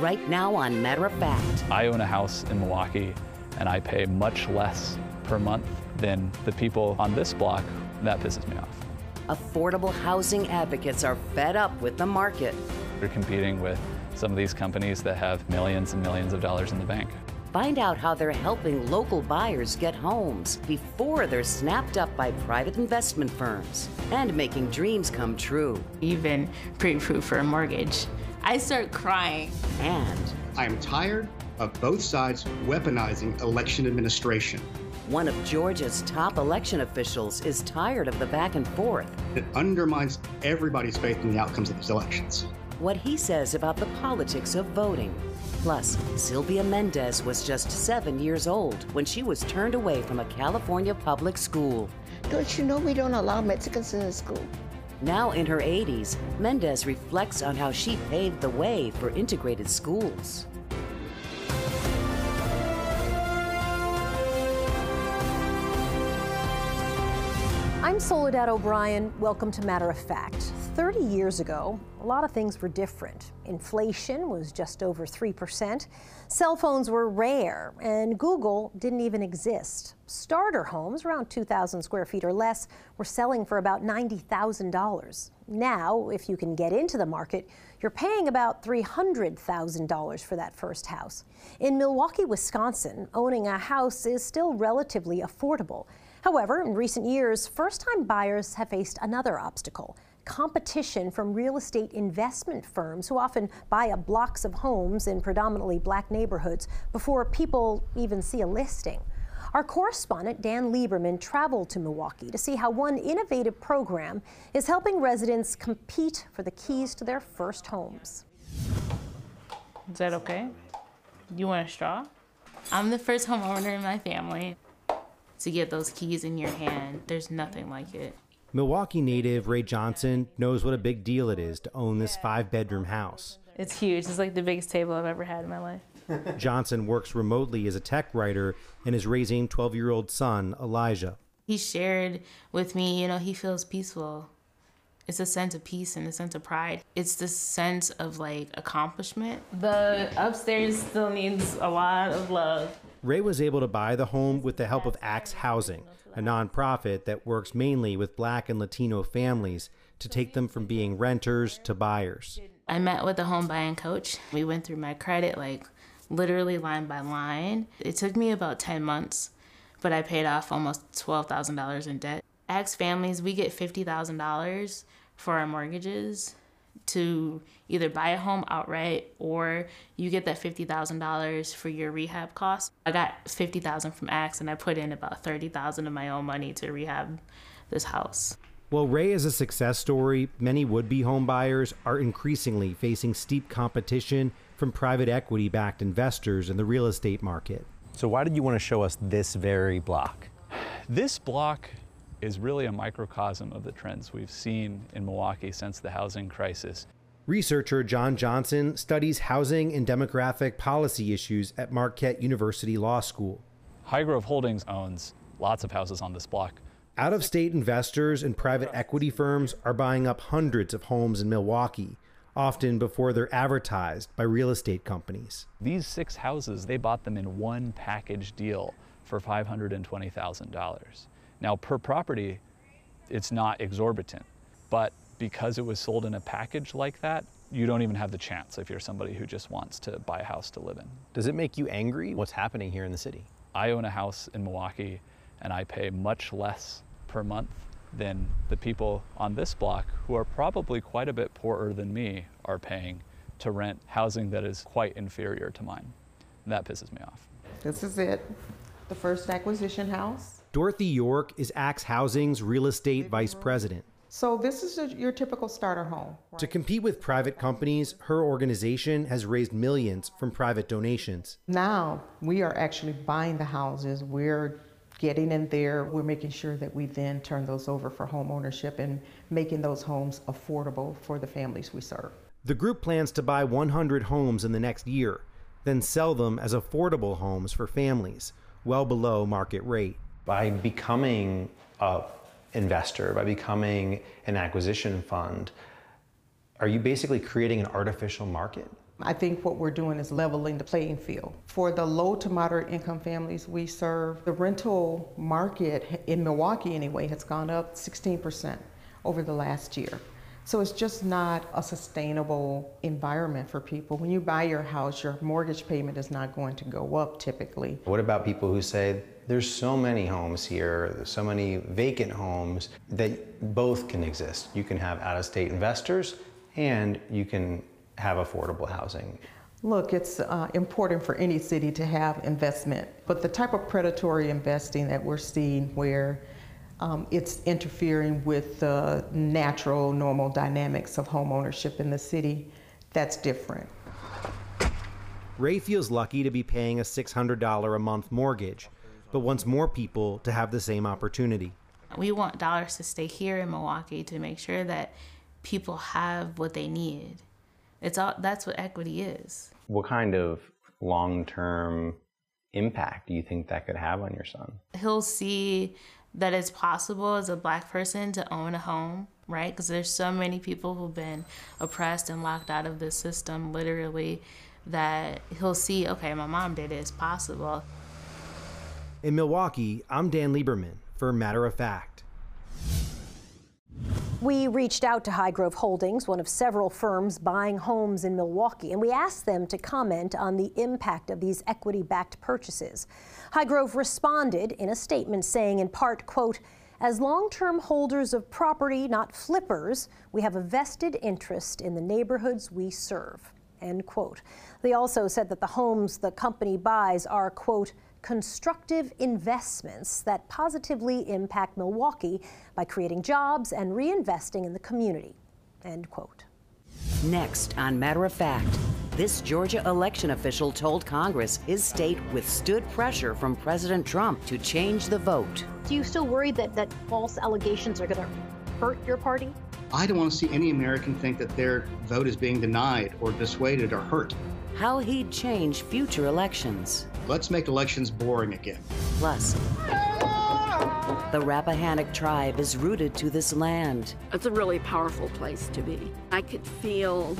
right now on Matter of Fact. I own a house in Milwaukee and I pay much less per month than the people on this block. That pisses me off. Affordable housing advocates are fed up with the market. They're competing with some of these companies that have millions and millions of dollars in the bank. Find out how they're helping local buyers get homes before they're snapped up by private investment firms and making dreams come true. Even pre-approved for a mortgage. I start crying. And I am tired of both sides weaponizing election administration. One of Georgia's top election officials is tired of the back and forth. It undermines everybody's faith in the outcomes of these elections. What he says about the politics of voting. Plus, Sylvia Mendez was just seven years old when she was turned away from a California public school. Don't you know we don't allow Mexicans in the school? Now in her 80s, Mendez reflects on how she paved the way for integrated schools. I'm Soledad O'Brien. Welcome to Matter of Fact. 30 years ago, a lot of things were different. Inflation was just over 3%, cell phones were rare, and Google didn't even exist. Starter homes, around 2,000 square feet or less, were selling for about $90,000. Now, if you can get into the market, you're paying about $300,000 for that first house. In Milwaukee, Wisconsin, owning a house is still relatively affordable. However, in recent years, first time buyers have faced another obstacle competition from real estate investment firms who often buy up blocks of homes in predominantly black neighborhoods before people even see a listing. Our correspondent Dan Lieberman traveled to Milwaukee to see how one innovative program is helping residents compete for the keys to their first homes. Is that okay? You want a straw? I'm the first homeowner in my family to get those keys in your hand. There's nothing like it. Milwaukee native Ray Johnson knows what a big deal it is to own this five bedroom house. It's huge. It's like the biggest table I've ever had in my life. Johnson works remotely as a tech writer and is raising 12 year old son, Elijah. He shared with me, you know, he feels peaceful. It's a sense of peace and a sense of pride. It's this sense of like accomplishment. The upstairs still needs a lot of love. Ray was able to buy the home with the help of ACTS Housing, a nonprofit that works mainly with black and Latino families to take them from being renters to buyers. I met with a home buying coach. We went through my credit like literally line by line. It took me about 10 months, but I paid off almost $12,000 in debt. Axe families, we get $50,000 for our mortgages to either buy a home outright or you get that $50,000 for your rehab costs. I got 50,000 from ACTS and I put in about 30,000 of my own money to rehab this house. While Ray is a success story, many would-be home buyers are increasingly facing steep competition from private equity-backed investors in the real estate market. So why did you want to show us this very block? This block is really a microcosm of the trends we've seen in Milwaukee since the housing crisis. Researcher John Johnson studies housing and demographic policy issues at Marquette University Law School. Highgrove Holdings owns lots of houses on this block. Out of state investors and private equity firms are buying up hundreds of homes in Milwaukee, often before they're advertised by real estate companies. These six houses, they bought them in one package deal for $520,000. Now, per property, it's not exorbitant, but because it was sold in a package like that, you don't even have the chance if you're somebody who just wants to buy a house to live in. Does it make you angry? What's happening here in the city? I own a house in Milwaukee and I pay much less per month than the people on this block who are probably quite a bit poorer than me are paying to rent housing that is quite inferior to mine. And that pisses me off. This is it, the first acquisition house. Dorothy York is ACTS Housing's real estate vice president. So this is a, your typical starter home. Right? To compete with private companies, her organization has raised millions from private donations. Now we are actually buying the houses. We're getting in there. We're making sure that we then turn those over for home ownership and making those homes affordable for the families we serve. The group plans to buy 100 homes in the next year, then sell them as affordable homes for families, well below market rate. By becoming a investor, by becoming an acquisition fund, are you basically creating an artificial market? I think what we're doing is leveling the playing field. For the low to moderate income families we serve, the rental market in Milwaukee, anyway, has gone up 16% over the last year. So it's just not a sustainable environment for people. When you buy your house, your mortgage payment is not going to go up typically. What about people who say, there's so many homes here, so many vacant homes that both can exist. You can have out of state investors and you can have affordable housing. Look, it's uh, important for any city to have investment, but the type of predatory investing that we're seeing where um, it's interfering with the natural, normal dynamics of home ownership in the city, that's different. Ray feels lucky to be paying a $600 a month mortgage, but wants more people to have the same opportunity. We want dollars to stay here in Milwaukee to make sure that people have what they need. It's all that's what equity is. What kind of long-term impact do you think that could have on your son? He'll see that it's possible as a black person to own a home, right? Because there's so many people who've been oppressed and locked out of the system, literally, that he'll see, okay, my mom did it, it's possible. In Milwaukee, I'm Dan Lieberman for Matter of Fact. We reached out to Highgrove Holdings, one of several firms buying homes in Milwaukee, and we asked them to comment on the impact of these equity backed purchases. Highgrove responded in a statement saying, in part, quote, as long term holders of property, not flippers, we have a vested interest in the neighborhoods we serve. End quote. They also said that the homes the company buys are, quote, constructive investments that positively impact Milwaukee by creating jobs and reinvesting in the community. End quote. Next, on Matter of Fact, this Georgia election official told Congress his state withstood pressure from President Trump to change the vote. Do you still worry that, that false allegations are going to hurt your party? I don't want to see any American think that their vote is being denied or dissuaded or hurt. How he'd change future elections. Let's make elections boring again. Plus, the Rappahannock tribe is rooted to this land. It's a really powerful place to be. I could feel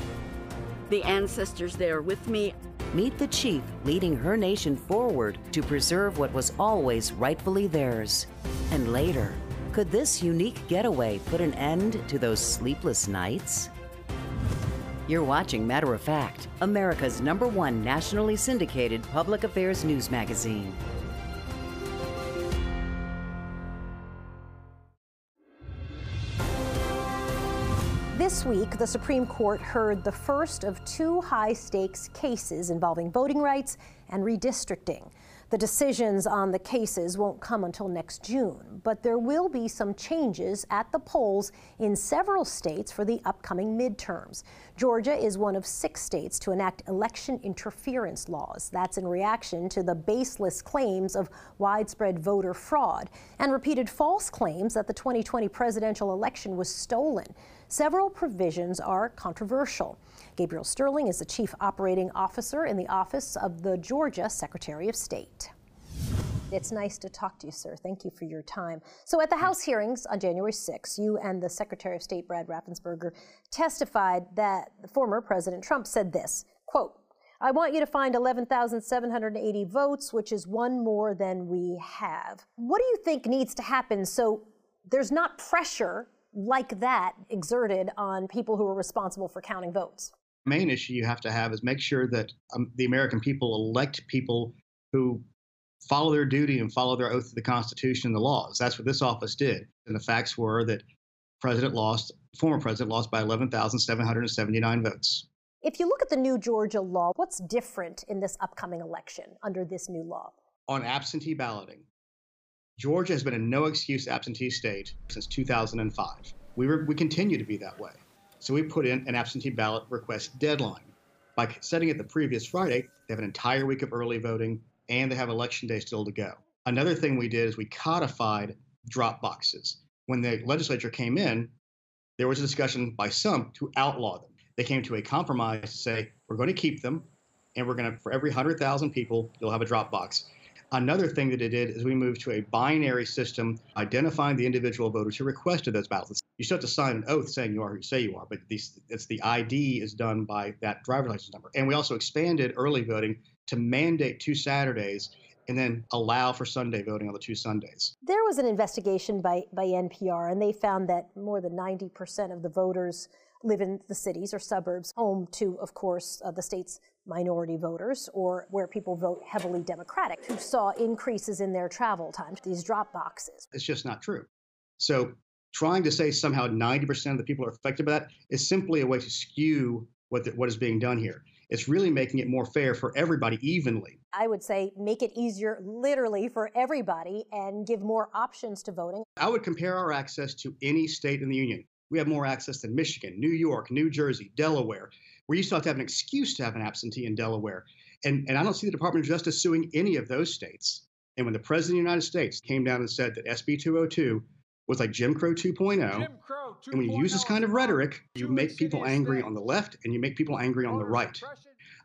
the ancestors there with me. Meet the chief leading her nation forward to preserve what was always rightfully theirs. And later, could this unique getaway put an end to those sleepless nights? You're watching Matter of Fact, America's number one nationally syndicated public affairs news magazine. This week, the Supreme Court heard the first of two high stakes cases involving voting rights and redistricting. The decisions on the cases won't come until next June, but there will be some changes at the polls in several states for the upcoming midterms. Georgia is one of six states to enact election interference laws. That's in reaction to the baseless claims of widespread voter fraud and repeated false claims that the 2020 presidential election was stolen. Several provisions are controversial. Gabriel Sterling is the Chief Operating Officer in the Office of the Georgia Secretary of State. It's nice to talk to you, sir. Thank you for your time. So, at the House hearings on January 6, you and the Secretary of State, Brad Raffensperger, testified that former President Trump said this quote, I want you to find 11,780 votes, which is one more than we have. What do you think needs to happen so there's not pressure like that exerted on people who are responsible for counting votes? Main issue you have to have is make sure that um, the American people elect people who follow their duty and follow their oath to the Constitution and the laws. That's what this office did. And the facts were that President lost, former president lost by 11,779 votes. If you look at the new Georgia law, what's different in this upcoming election under this new law? On absentee balloting, Georgia has been a no excuse absentee state since 2005. We, were, we continue to be that way. So we put in an absentee ballot request deadline. By setting it the previous Friday, they have an entire week of early voting and they have election day still to go. Another thing we did is we codified drop boxes. When the legislature came in, there was a discussion by some to outlaw them. They came to a compromise to say, we're going to keep them, and we're going to, for every 100,000 people, you'll have a drop box. Another thing that it did is we moved to a binary system identifying the individual voters who requested those ballots. You still have to sign an oath saying you are who you say you are, but these, it's the ID is done by that driver's license number. And we also expanded early voting to mandate two Saturdays and then allow for Sunday voting on the two Sundays. There was an investigation by, by NPR, and they found that more than 90% of the voters live in the cities or suburbs, home to, of course, uh, the state's minority voters or where people vote heavily Democratic, who saw increases in their travel time to these drop boxes. It's just not true. So trying to say somehow 90% of the people are affected by that is simply a way to skew what, the, what is being done here. It's really making it more fair for everybody evenly. I would say make it easier literally for everybody and give more options to voting. I would compare our access to any state in the union. We have more access than Michigan, New York, New Jersey, Delaware. We used to have to have an excuse to have an absentee in Delaware. And, and I don't see the Department of Justice suing any of those states. And when the President of the United States came down and said that SB 202 was like Jim Crow 2.0, Jim Crow 2.0 and when you use this kind of rhetoric, you make people angry on the left and you make people angry on the right.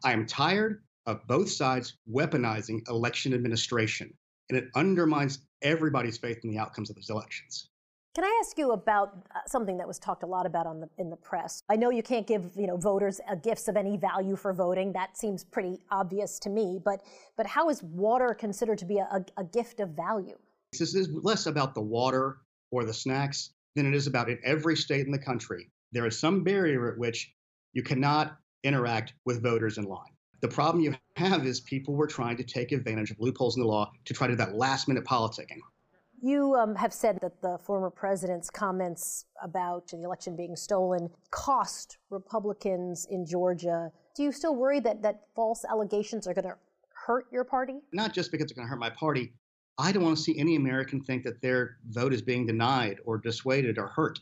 I am tired of both sides weaponizing election administration, and it undermines everybody's faith in the outcomes of those elections. Can I ask you about uh, something that was talked a lot about the, in the press? I know you can't give you know voters uh, gifts of any value for voting. That seems pretty obvious to me. But but how is water considered to be a, a gift of value? This is less about the water or the snacks than it is about in every state in the country. There is some barrier at which you cannot interact with voters in line. The problem you have is people were trying to take advantage of loopholes in the law to try to do that last minute politicking. You um, have said that the former president's comments about the election being stolen cost Republicans in Georgia. Do you still worry that, that false allegations are going to hurt your party? Not just because it's going to hurt my party. I don't want to see any American think that their vote is being denied or dissuaded or hurt.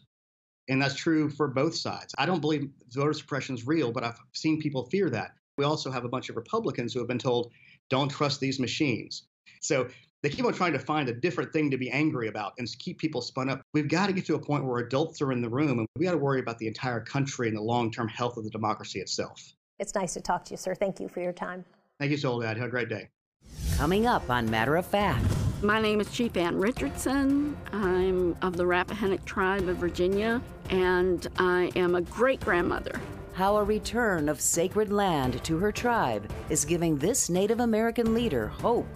And that's true for both sides. I don't believe voter suppression is real, but I've seen people fear that. We also have a bunch of Republicans who have been told, don't trust these machines. So they keep on trying to find a different thing to be angry about and keep people spun up. We've got to get to a point where adults are in the room and we got to worry about the entire country and the long term health of the democracy itself. It's nice to talk to you, sir. Thank you for your time. Thank you, Soledad. Have a great day. Coming up on Matter of Fact. My name is Chief Anne Richardson. I'm of the Rappahannock tribe of Virginia, and I am a great grandmother. How a return of sacred land to her tribe is giving this Native American leader hope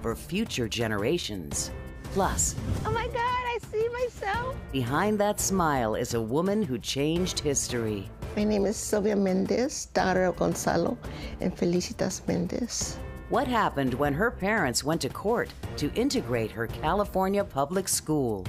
for future generations. Plus, oh my God, I see myself. Behind that smile is a woman who changed history. My name is Sylvia Mendez, daughter of Gonzalo and Felicitas Mendez. What happened when her parents went to court to integrate her California public school?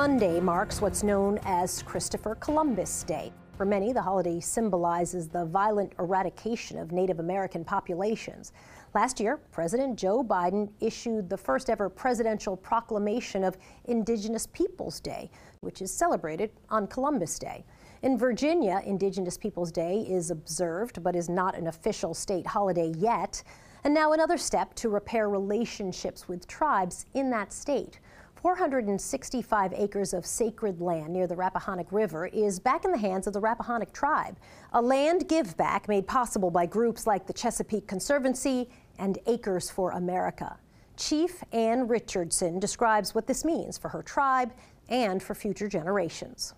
Monday marks what's known as Christopher Columbus Day. For many, the holiday symbolizes the violent eradication of Native American populations. Last year, President Joe Biden issued the first ever presidential proclamation of Indigenous Peoples Day, which is celebrated on Columbus Day. In Virginia, Indigenous Peoples Day is observed but is not an official state holiday yet. And now another step to repair relationships with tribes in that state. 465 acres of sacred land near the Rappahannock River is back in the hands of the Rappahannock tribe, a land give back made possible by groups like the Chesapeake Conservancy and Acres for America. Chief Anne Richardson describes what this means for her tribe and for future generations.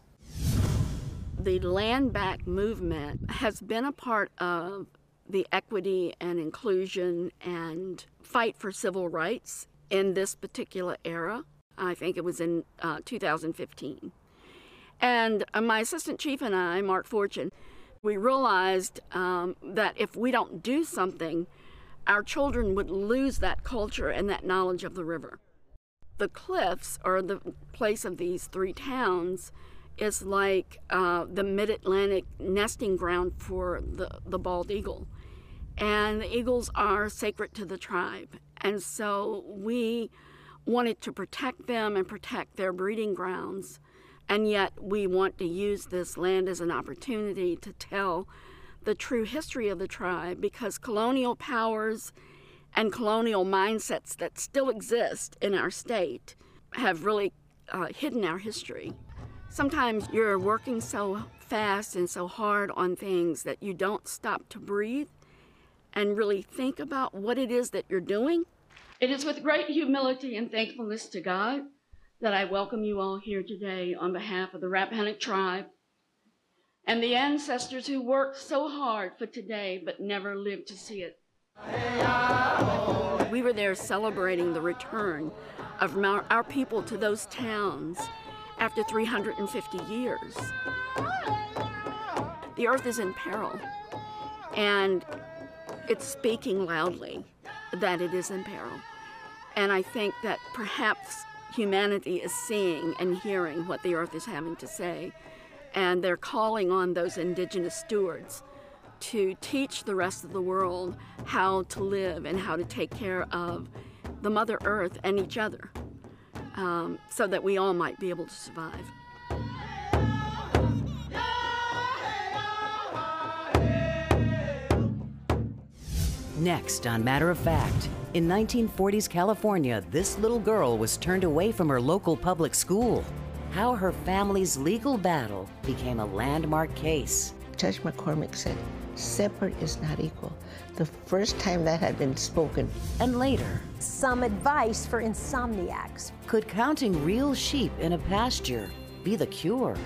The land back movement has been a part of the equity and inclusion and fight for civil rights in this particular era. I think it was in uh, 2015. And uh, my assistant chief and I, Mark Fortune, we realized um, that if we don't do something, our children would lose that culture and that knowledge of the river. The cliffs, or the place of these three towns, is like uh, the mid Atlantic nesting ground for the, the bald eagle. And the eagles are sacred to the tribe. And so we wanted to protect them and protect their breeding grounds. And yet, we want to use this land as an opportunity to tell the true history of the tribe because colonial powers and colonial mindsets that still exist in our state have really uh, hidden our history. Sometimes you're working so fast and so hard on things that you don't stop to breathe and really think about what it is that you're doing. It is with great humility and thankfulness to God that I welcome you all here today on behalf of the Rappahannock tribe and the ancestors who worked so hard for today but never lived to see it. We were there celebrating the return of our people to those towns after 350 years. The earth is in peril, and it's speaking loudly that it is in peril. And I think that perhaps humanity is seeing and hearing what the earth is having to say, and they're calling on those indigenous stewards to teach the rest of the world how to live and how to take care of the Mother Earth and each other um, so that we all might be able to survive. Next on Matter of Fact, in 1940s California, this little girl was turned away from her local public school. How her family's legal battle became a landmark case. Judge McCormick said, separate is not equal. The first time that had been spoken. And later, some advice for insomniacs. Could counting real sheep in a pasture be the cure?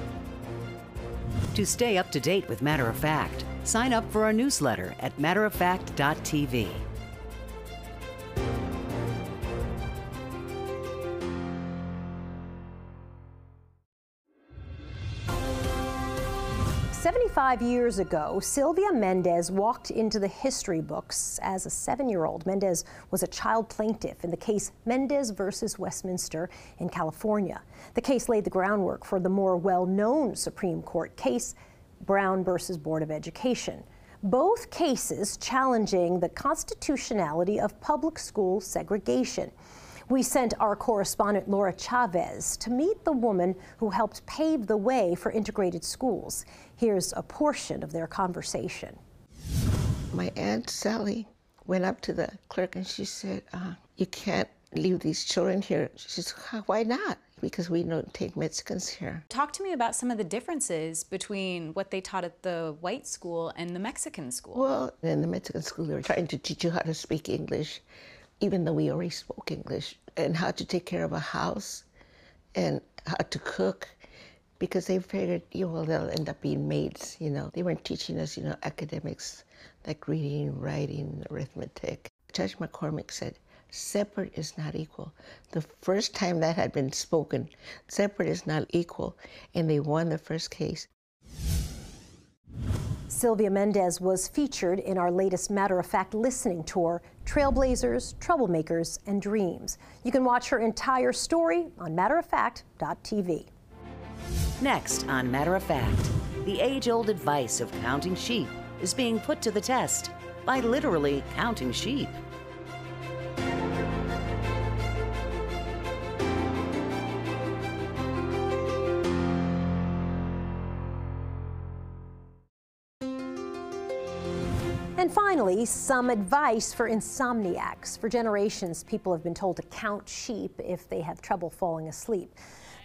To stay up to date with Matter of Fact, sign up for our newsletter at matteroffact.tv. 75 years ago, Sylvia Mendez walked into the history books as a seven year old. Mendez was a child plaintiff in the case Mendez versus Westminster in California. The case laid the groundwork for the more well known Supreme Court case, Brown versus Board of Education. Both cases challenging the constitutionality of public school segregation. We sent our correspondent Laura Chavez to meet the woman who helped pave the way for integrated schools. Here's a portion of their conversation. My Aunt Sally went up to the clerk and she said, uh, You can't leave these children here. She says, Why not? Because we don't take Mexicans here. Talk to me about some of the differences between what they taught at the white school and the Mexican school. Well, in the Mexican school, they were trying to teach you how to speak English even though we already spoke English, and how to take care of a house and how to cook because they figured, you know, they'll end up being maids, you know. They weren't teaching us, you know, academics like reading, writing, arithmetic. Judge McCormick said, separate is not equal. The first time that had been spoken, separate is not equal, and they won the first case. Sylvia Mendez was featured in our latest Matter of Fact listening tour, Trailblazers, Troublemakers, and Dreams. You can watch her entire story on matteroffact.tv. Next on Matter of Fact, the age old advice of counting sheep is being put to the test by literally counting sheep. Finally, some advice for insomniacs. For generations, people have been told to count sheep if they have trouble falling asleep.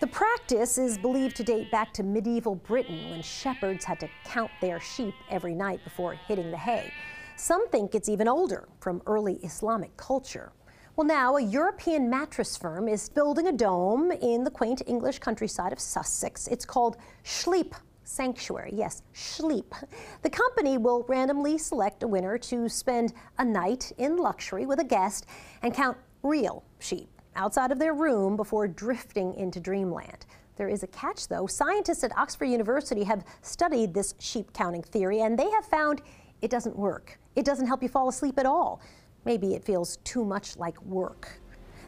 The practice is believed to date back to medieval Britain when shepherds had to count their sheep every night before hitting the hay. Some think it's even older, from early Islamic culture. Well, now a European mattress firm is building a dome in the quaint English countryside of Sussex. It's called Sleep Sanctuary. Yes, sleep. The company will randomly select a winner to spend a night in luxury with a guest and count real sheep outside of their room before drifting into dreamland. There is a catch, though. Scientists at Oxford University have studied this sheep counting theory, and they have found it doesn't work. It doesn't help you fall asleep at all. Maybe it feels too much like work.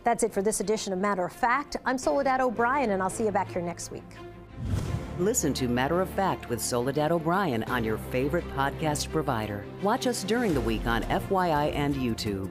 That's it for this edition of Matter of Fact. I'm Soledad O'Brien, and I'll see you back here next week. Listen to Matter of Fact with Soledad O'Brien on your favorite podcast provider. Watch us during the week on FYI and YouTube.